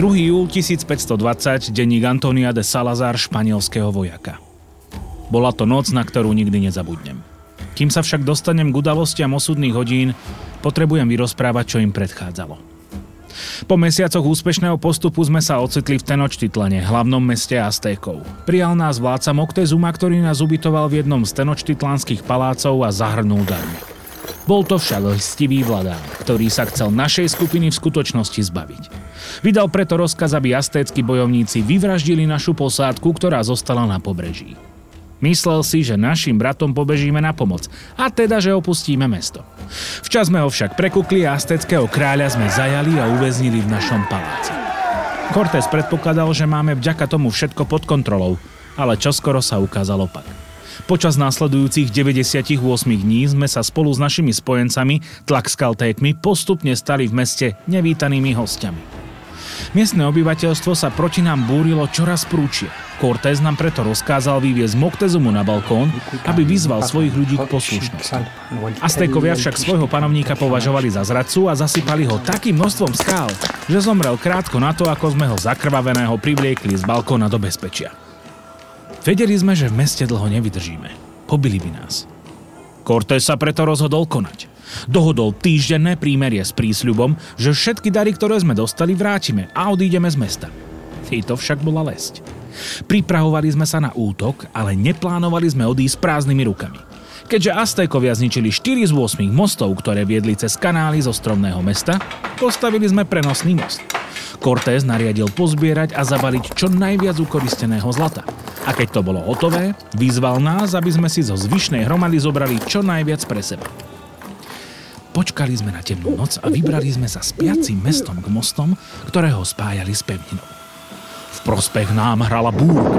2. júl 1520, denník Antonia de Salazar, španielského vojaka. Bola to noc, na ktorú nikdy nezabudnem. Kým sa však dostanem k udalostiam osudných hodín, potrebujem vyrozprávať, čo im predchádzalo. Po mesiacoch úspešného postupu sme sa ocitli v Tenočtitlane, hlavnom meste Aztékov. Prijal nás vládca Moctezuma, ktorý nás ubytoval v jednom z tenočtitlanských palácov a zahrnul darmi. Bol to však lstivý vladár, ktorý sa chcel našej skupiny v skutočnosti zbaviť. Vydal preto rozkaz, aby astécky bojovníci vyvraždili našu posádku, ktorá zostala na pobreží. Myslel si, že našim bratom pobežíme na pomoc a teda, že opustíme mesto. Včas sme ho však prekukli a azteckého kráľa sme zajali a uväznili v našom paláci. Cortés predpokladal, že máme vďaka tomu všetko pod kontrolou, ale čoskoro sa ukázal opak. Počas následujúcich 98 dní sme sa spolu s našimi spojencami, tlakskaltékmi, postupne stali v meste nevítanými hostiami. Miestne obyvateľstvo sa proti nám búrilo čoraz prúčie. Cortés nám preto rozkázal vyviezť Moctezumu na balkón, aby vyzval svojich ľudí k poslušnosti. Aztékovia však svojho panovníka považovali za zradcu a zasypali ho takým množstvom skál, že zomrel krátko na to, ako sme ho zakrvaveného privliekli z balkóna do bezpečia. Vedeli sme, že v meste dlho nevydržíme. Pobili by nás. Cortés sa preto rozhodol konať. Dohodol týždenné prímerie s prísľubom, že všetky dary, ktoré sme dostali, vrátime a odídeme z mesta. to však bola lesť. Pripravovali sme sa na útok, ale neplánovali sme odísť prázdnymi rukami. Keďže Aztékovia zničili 4 z 8 mostov, ktoré viedli cez kanály zo stromného mesta, postavili sme prenosný most. Cortés nariadil pozbierať a zabaliť čo najviac ukoristeného zlata. A keď to bolo hotové, vyzval nás, aby sme si zo zvyšnej hromady zobrali čo najviac pre seba. Počkali sme na temnú noc a vybrali sme sa spiacím mestom k mostom, ktoré ho spájali s pevninou. V prospech nám hrala búrka,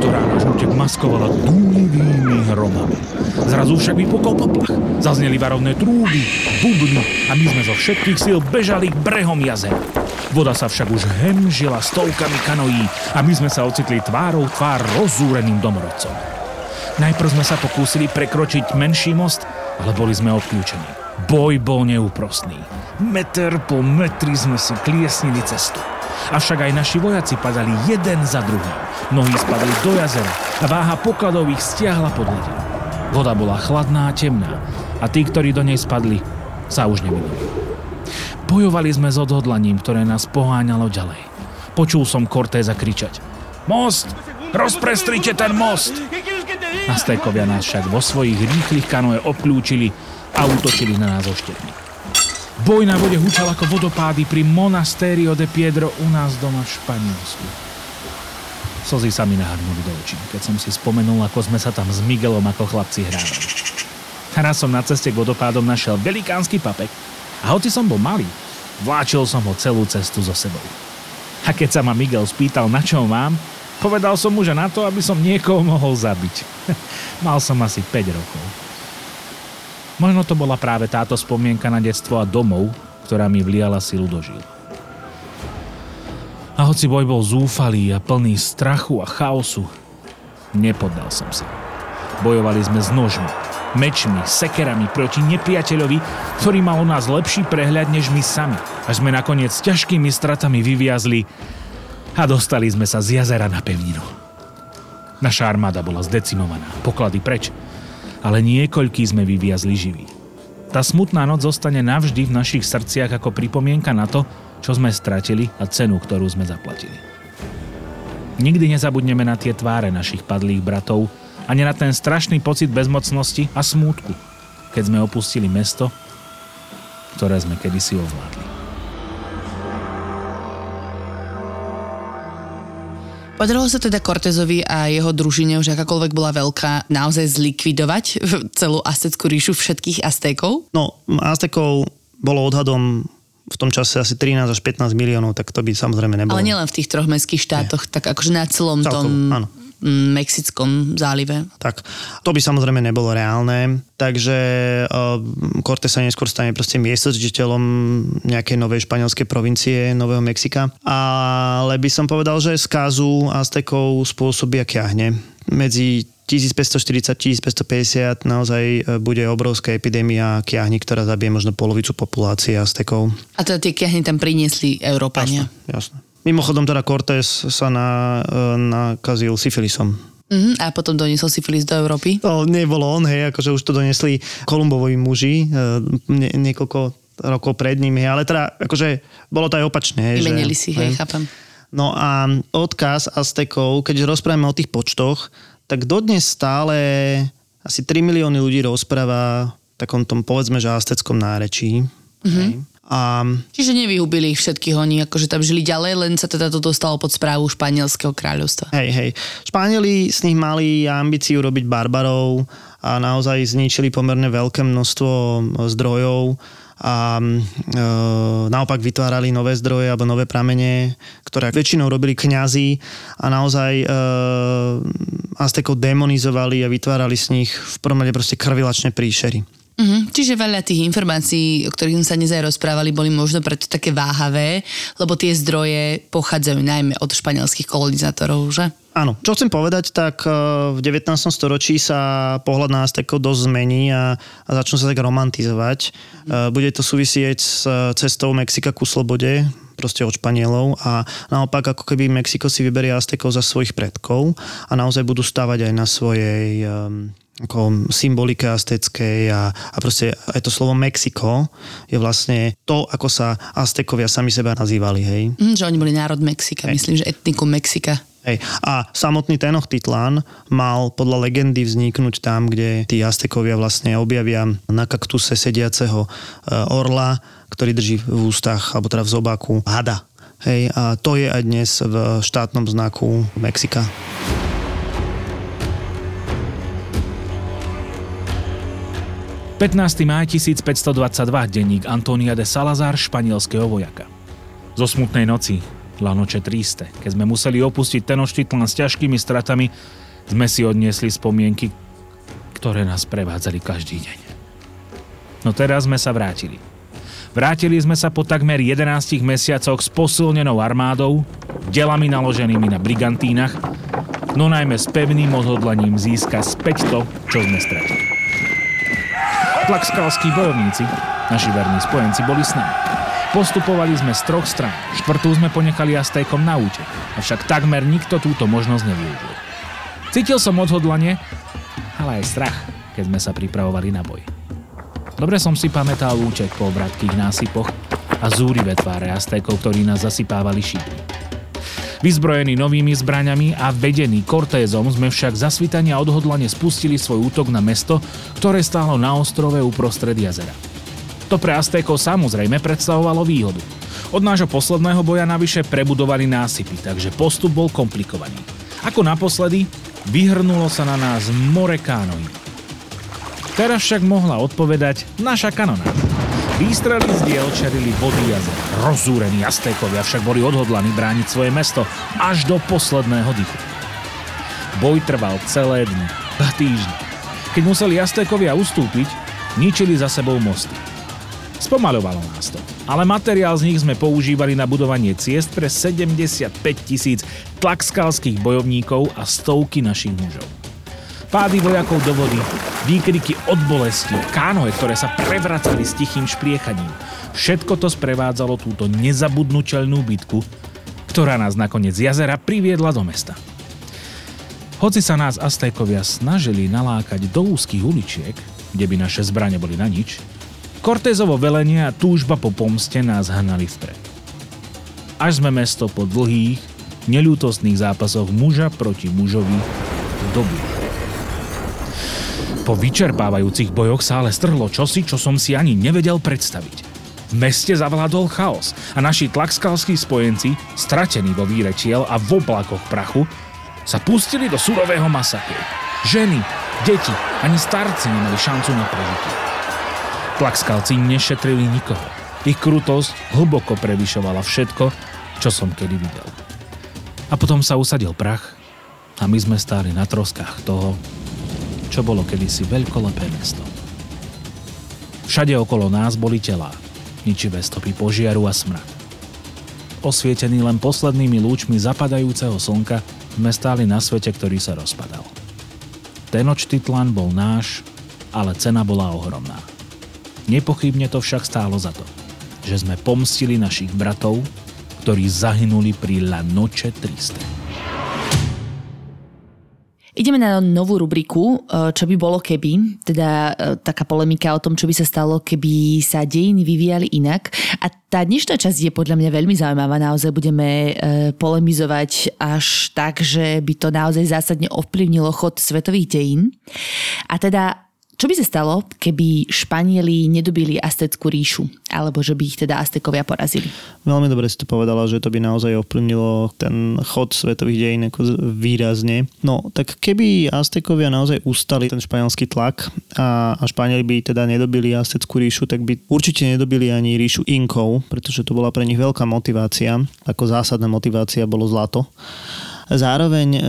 ktorá náš útek maskovala dúnivými hromami. Zrazu však vypukol poplach, zazneli varovné trúby, bubny a my sme zo všetkých síl bežali k brehom jazera. Voda sa však už hemžila stovkami kanoí a my sme sa ocitli tvárou tvár rozúreným domorodcom. Najprv sme sa pokúsili prekročiť menší most, ale boli sme obklúčení. Boj bol neúprostný. Meter po metri sme si kliesnili cestu. Avšak aj naši vojaci padali jeden za druhým. Mnohí spadli do jazera a váha pokladov ich stiahla pod ledinu. Voda bola chladná a temná a tí, ktorí do nej spadli, sa už nevideli. Bojovali sme s odhodlaním, ktoré nás poháňalo ďalej. Počul som Cortéza kričať. Most! Rozprestrite ten most! Aztékovia nás však vo svojich rýchlych kanoe obklúčili a útočili na nás oštepne. Boj na vode hučal ako vodopády pri Monasterio de Piedro u nás doma v Španielsku. Slzy sa mi nahrnuli do očí, keď som si spomenul, ako sme sa tam s Miguelom ako chlapci hrávali. Raz som na ceste k vodopádom našiel velikánsky papek a hoci som bol malý, vláčil som ho celú cestu so sebou. A keď sa ma Miguel spýtal, na čo mám, povedal som mu, že na to, aby som niekoho mohol zabiť. Mal som asi 5 rokov. Možno to bola práve táto spomienka na detstvo a domov, ktorá mi vliala silu do žil. A hoci boj bol zúfalý a plný strachu a chaosu, nepoddal som sa. Bojovali sme s nožmi, mečmi, sekerami proti nepriateľovi, ktorý mal o nás lepší prehľad než my sami. Až sme nakoniec s ťažkými stratami vyviazli a dostali sme sa z jazera na pevninu. Naša armáda bola zdecimovaná, poklady preč ale niekoľký sme vyviazli živí. Tá smutná noc zostane navždy v našich srdciach ako pripomienka na to, čo sme stratili a cenu, ktorú sme zaplatili. Nikdy nezabudneme na tie tváre našich padlých bratov, ani na ten strašný pocit bezmocnosti a smútku, keď sme opustili mesto, ktoré sme kedysi ovládli. Podarilo sa teda Cortezovi a jeho družine, už akákoľvek bola veľká, naozaj zlikvidovať celú Azteckú ríšu všetkých Aztékov? No, Aztekov bolo odhadom v tom čase asi 13 až 15 miliónov, tak to by samozrejme nebolo. Ale nielen v tých troch mestských štátoch, Nie. tak akože na celom Celkovo, tom áno. Mexickom zálive. Tak, to by samozrejme nebolo reálne, takže uh, Cortés sa neskôr stane proste miestožiteľom nejakej novej španielskej provincie, Nového Mexika. Ale by som povedal, že skázu Aztekov spôsobia kiahne. Medzi 1540-1550 naozaj e, bude obrovská epidémia kiahni, ktorá zabije možno polovicu populácie Aztekov. A teda tie kiahny tam priniesli Európania. Jasné, jasné. Mimochodom teda Cortés sa na, e, nakazil syfilisom. Uh-huh. A potom doniesol syfilis do Európy? To nebolo on, hej, akože už to donesli Kolumbovovi muži e, nie, niekoľko rokov pred ním, hej, ale teda akože bolo to aj opačne. Hej, Vymenili že, si, hej, chápem. No a odkaz Aztekov, keď rozprávame o tých počtoch, tak dodnes stále asi 3 milióny ľudí rozpráva v takom tom povedzme, že azteckom nárečí. Mm-hmm. A... Čiže nevyhubili ich všetkých oni, akože tam žili ďalej, len sa teda to dostalo pod správu španielského kráľovstva. Hej, hej. Španieli z nich mali ambíciu robiť barbarov a naozaj zničili pomerne veľké množstvo zdrojov a e, naopak vytvárali nové zdroje alebo nové pramene, ktoré väčšinou robili kňazi a naozaj e, Aztekov demonizovali a vytvárali z nich v prvom rade proste krvilačné príšery. Mhm, čiže veľa tých informácií, o ktorých sme sa dnes aj rozprávali, boli možno preto také váhavé, lebo tie zdroje pochádzajú najmä od španielských kolonizátorov, že? Áno, čo chcem povedať, tak e, v 19. storočí sa pohľad na Aztekov dosť zmení a, a začnú sa tak romantizovať. Mm. Bude to súvisieť s cestou Mexika ku slobode, proste od Španielov a naopak ako keby Mexiko si vyberie Aztekov za svojich predkov a naozaj budú stávať aj na svojej um, ako symbolike azteckej a, a proste aj to slovo Mexiko je vlastne to, ako sa Aztekovia sami seba nazývali, hej. Mm, že oni boli národ Mexika, hej. myslím, že etnikum Mexika. Hej. A samotný Tenochtitlán mal podľa legendy vzniknúť tam, kde tí Aztekovia vlastne objavia na kaktuse sediaceho orla, ktorý drží v ústach, alebo teda v zobáku hada. Hej, a to je aj dnes v štátnom znaku Mexika. 15. maj 1522, denník Antonia de Salazar, španielského vojaka. Zo smutnej noci, La Noche Triste, keď sme museli opustiť Tenochtitlan s ťažkými stratami, sme si odniesli spomienky, ktoré nás prevádzali každý deň. No teraz sme sa vrátili. Vrátili sme sa po takmer 11 mesiacoch s posilnenou armádou, delami naloženými na brigantínach, no najmä s pevným odhodlaním získať späť to, čo sme stratili. Tlakskalskí bojovníci, naši verní spojenci, boli s nami. Postupovali sme z troch stran. Štvrtú sme ponechali Aztékom na úte, avšak takmer nikto túto možnosť nevyužil. Cítil som odhodlanie, ale aj strach, keď sme sa pripravovali na boj. Dobre som si pamätal úček po vratkých násypoch a zúrivé tváre Aztékov, ktorí nás zasypávali šípmi. Vyzbrojení novými zbraňami a vedení Cortézom sme však zasvitania odhodlane spustili svoj útok na mesto, ktoré stálo na ostrove uprostred jazera. To pre Aztékov samozrejme predstavovalo výhodu. Od nášho posledného boja navyše prebudovali násypy, takže postup bol komplikovaný. Ako naposledy, vyhrnulo sa na nás more kánoí. Teraz však mohla odpovedať naša kanonáda. Výstrely z diel čerili vody jazer. Rozúrení Aztékovia však boli odhodlaní brániť svoje mesto až do posledného dychu. Boj trval celé dni, dva týždne. Keď museli Aztékovia ustúpiť, ničili za sebou mosty. Spomaľovalo nás to, ale materiál z nich sme používali na budovanie ciest pre 75 tisíc tlakskalských bojovníkov a stovky našich mužov. Pády vojakov do vody, výkriky od bolesti, kánoe, ktoré sa prevracali s tichým špriechaním. Všetko to sprevádzalo túto nezabudnutelnú bitku, ktorá nás nakoniec jazera priviedla do mesta. Hoci sa nás Aztékovia snažili nalákať do úzkých uličiek, kde by naše zbrane boli na nič, Cortézovo velenie a túžba po pomste nás hnali vpred. Až sme mesto po dlhých, neľútostných zápasoch muža proti mužovi dobili. Po vyčerpávajúcich bojoch sa ale strhlo čosi, čo som si ani nevedel predstaviť. V meste zavládol chaos a naši tlakskalskí spojenci, stratení vo víre čiel a v oblakoch prachu, sa pustili do surového masakru. Ženy, deti ani starci nemali šancu na prežitie. Tlakskalci nešetrili nikoho. Ich krutosť hlboko prevyšovala všetko, čo som kedy videl. A potom sa usadil prach a my sme stáli na troskách toho, čo bolo kedysi veľkolepé mesto. Všade okolo nás boli telá, ničivé stopy požiaru a smrad. Osvietený len poslednými lúčmi zapadajúceho slnka sme stáli na svete, ktorý sa rozpadal. Tenochtitlan bol náš, ale cena bola ohromná. Nepochybne to však stálo za to, že sme pomstili našich bratov, ktorí zahynuli pri La Noche Triste. Ideme na novú rubriku, e, čo by bolo keby, teda e, taká polemika o tom, čo by sa stalo, keby sa dejiny vyvíjali inak. A tá dnešná časť je podľa mňa veľmi zaujímavá. Naozaj budeme e, polemizovať až tak, že by to naozaj zásadne ovplyvnilo chod svetových dejín. A teda čo by sa stalo, keby Španieli nedobili Azteckú ríšu? Alebo že by ich teda Aztekovia porazili? Veľmi dobre si to povedala, že to by naozaj ovplyvnilo ten chod svetových dejín ako výrazne. No, tak keby Aztekovia naozaj ustali ten španielský tlak a, a Španieli by teda nedobili Azteckú ríšu, tak by určite nedobili ani ríšu Inkov, pretože to bola pre nich veľká motivácia. Ako zásadná motivácia bolo zlato. Zároveň e,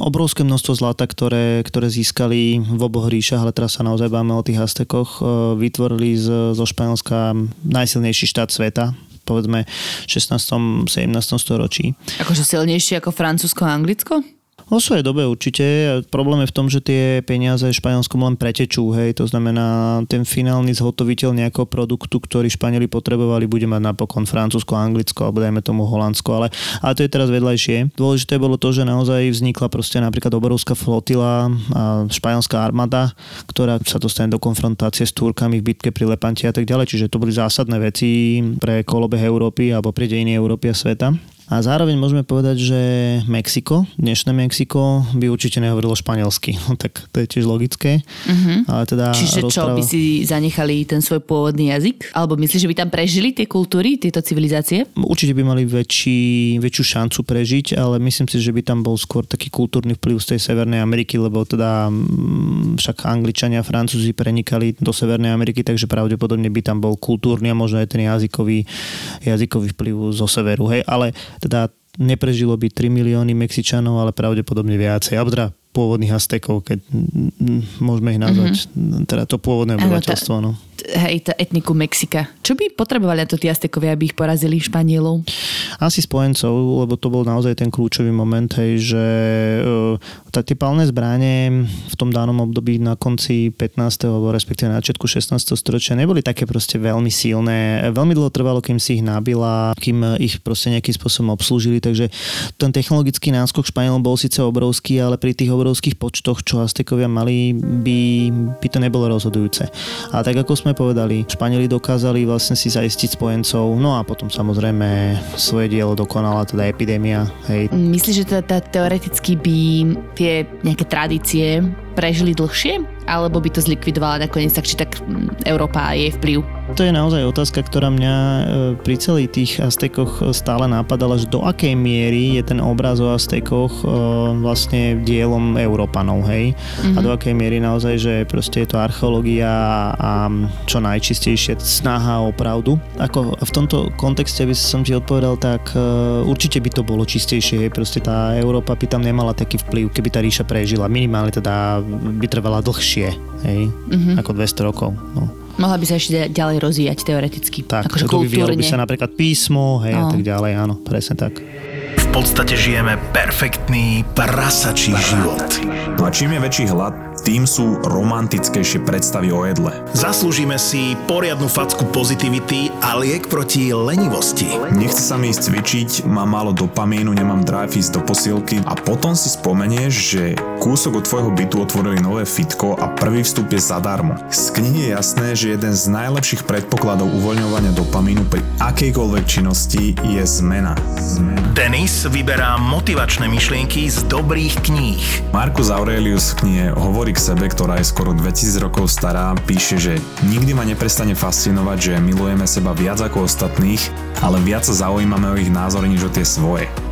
obrovské množstvo zlata, ktoré, ktoré získali v oboch ríšach, ale teraz sa naozaj báme o tých Aztekoch, e, vytvorili z, zo Španielska najsilnejší štát sveta, povedzme 16. 17. storočí. Akože silnejšie ako Francúzsko a Anglicko? Vo svojej dobe určite. Problém je v tom, že tie peniaze Španielskom len pretečú. Hej. To znamená, ten finálny zhotoviteľ nejakého produktu, ktorý Španieli potrebovali, bude mať napokon Francúzsko, Anglicko alebo dajme tomu Holandsko. Ale, ale to je teraz vedľajšie. Dôležité bolo to, že naozaj vznikla proste napríklad obrovská flotila a španielská armáda, ktorá sa dostane do konfrontácie s Turkami v bitke pri Lepanti a tak ďalej. Čiže to boli zásadné veci pre kolobeh Európy alebo pre dejiny Európy a sveta. A zároveň môžeme povedať, že Mexiko, dnešné Mexiko, by určite nehovorilo španielsky. No, tak to je tiež logické. Uh-huh. Ale teda Čiže rozpráva... čo, by si zanechali ten svoj pôvodný jazyk? Alebo myslíš, že by tam prežili tie kultúry, tieto civilizácie? Určite by mali väčší, väčšiu šancu prežiť, ale myslím si, že by tam bol skôr taký kultúrny vplyv z tej Severnej Ameriky, lebo teda mm, však Angličania a Francúzi prenikali do Severnej Ameriky, takže pravdepodobne by tam bol kultúrny a možno aj ten jazykový, jazykový vplyv zo severu. Hej, ale teda neprežilo by 3 milióny Mexičanov, ale pravdepodobne viacej. Alebo teda pôvodných Aztekov, keď môžeme ich nazvať, mm-hmm. teda to pôvodné obyvateľstvo. No hej, tá etniku Mexika. Čo by potrebovali to tí Aztekovia, aby ich porazili Španielov? Asi spojencov, lebo to bol naozaj ten kľúčový moment, hej, že uh, tie palné zbranie v tom danom období na konci 15. alebo respektíve na začiatku 16. storočia neboli také proste veľmi silné. Veľmi dlho trvalo, kým si ich nabila, kým ich proste nejakým spôsobom obslúžili, takže ten technologický náskok Španielom bol síce obrovský, ale pri tých obrovských počtoch, čo Aztekovia mali, by, by to nebolo rozhodujúce. A tak ako sme povedali, Španieli dokázali vlastne si zaistiť spojencov, no a potom samozrejme svoje dielo dokonala teda epidémia. Hej. Myslíš, že teda teoreticky by tie nejaké tradície prežili dlhšie? Alebo by to zlikvidovala nakoniec tak či tak mm, Európa a jej vplyv? To je naozaj otázka, ktorá mňa e, pri celých tých Aztekoch stále napadala, že do akej miery je ten obraz o Aztekoch e, vlastne dielom Európanov, hej? Mm-hmm. A do akej miery naozaj, že proste je to archeológia a čo najčistejšie snaha o pravdu. Ako v tomto kontexte by som ti odpovedal, tak e, určite by to bolo čistejšie, hej? Proste tá Európa by tam nemala taký vplyv, keby tá ríša prežila. Minimálne teda by trvala dlhšie, hej? Mm-hmm. Ako 200 rokov. No. Mohla by sa ešte ďalej rozvíjať teoreticky. Tak, akože vyvíjalo by sa napríklad písmo, hej, no. a tak ďalej, áno, presne tak. V podstate žijeme perfektný prasačí život. No a čím je väčší hlad, tým sú romantickejšie predstavy o jedle. Zaslúžime si poriadnu facku pozitivity a liek proti lenivosti. Nechce sa mi ísť cvičiť, mám málo dopamínu, nemám drive ísť do posilky a potom si spomenieš, že kúsok od tvojho bytu otvorili nové fitko a prvý vstup je zadarmo. Z knihy je jasné, že jeden z najlepších predpokladov uvoľňovania dopamínu pri akejkoľvek činnosti je zmena. Denis Dnes vyberám motivačné myšlienky z dobrých kníh. Marcus Aurelius v knihe Hovorí k sebe, ktorá je skoro 2000 rokov stará, píše, že nikdy ma neprestane fascinovať, že milujeme seba viac ako ostatných, ale viac sa zaujímame o ich názory než o tie svoje.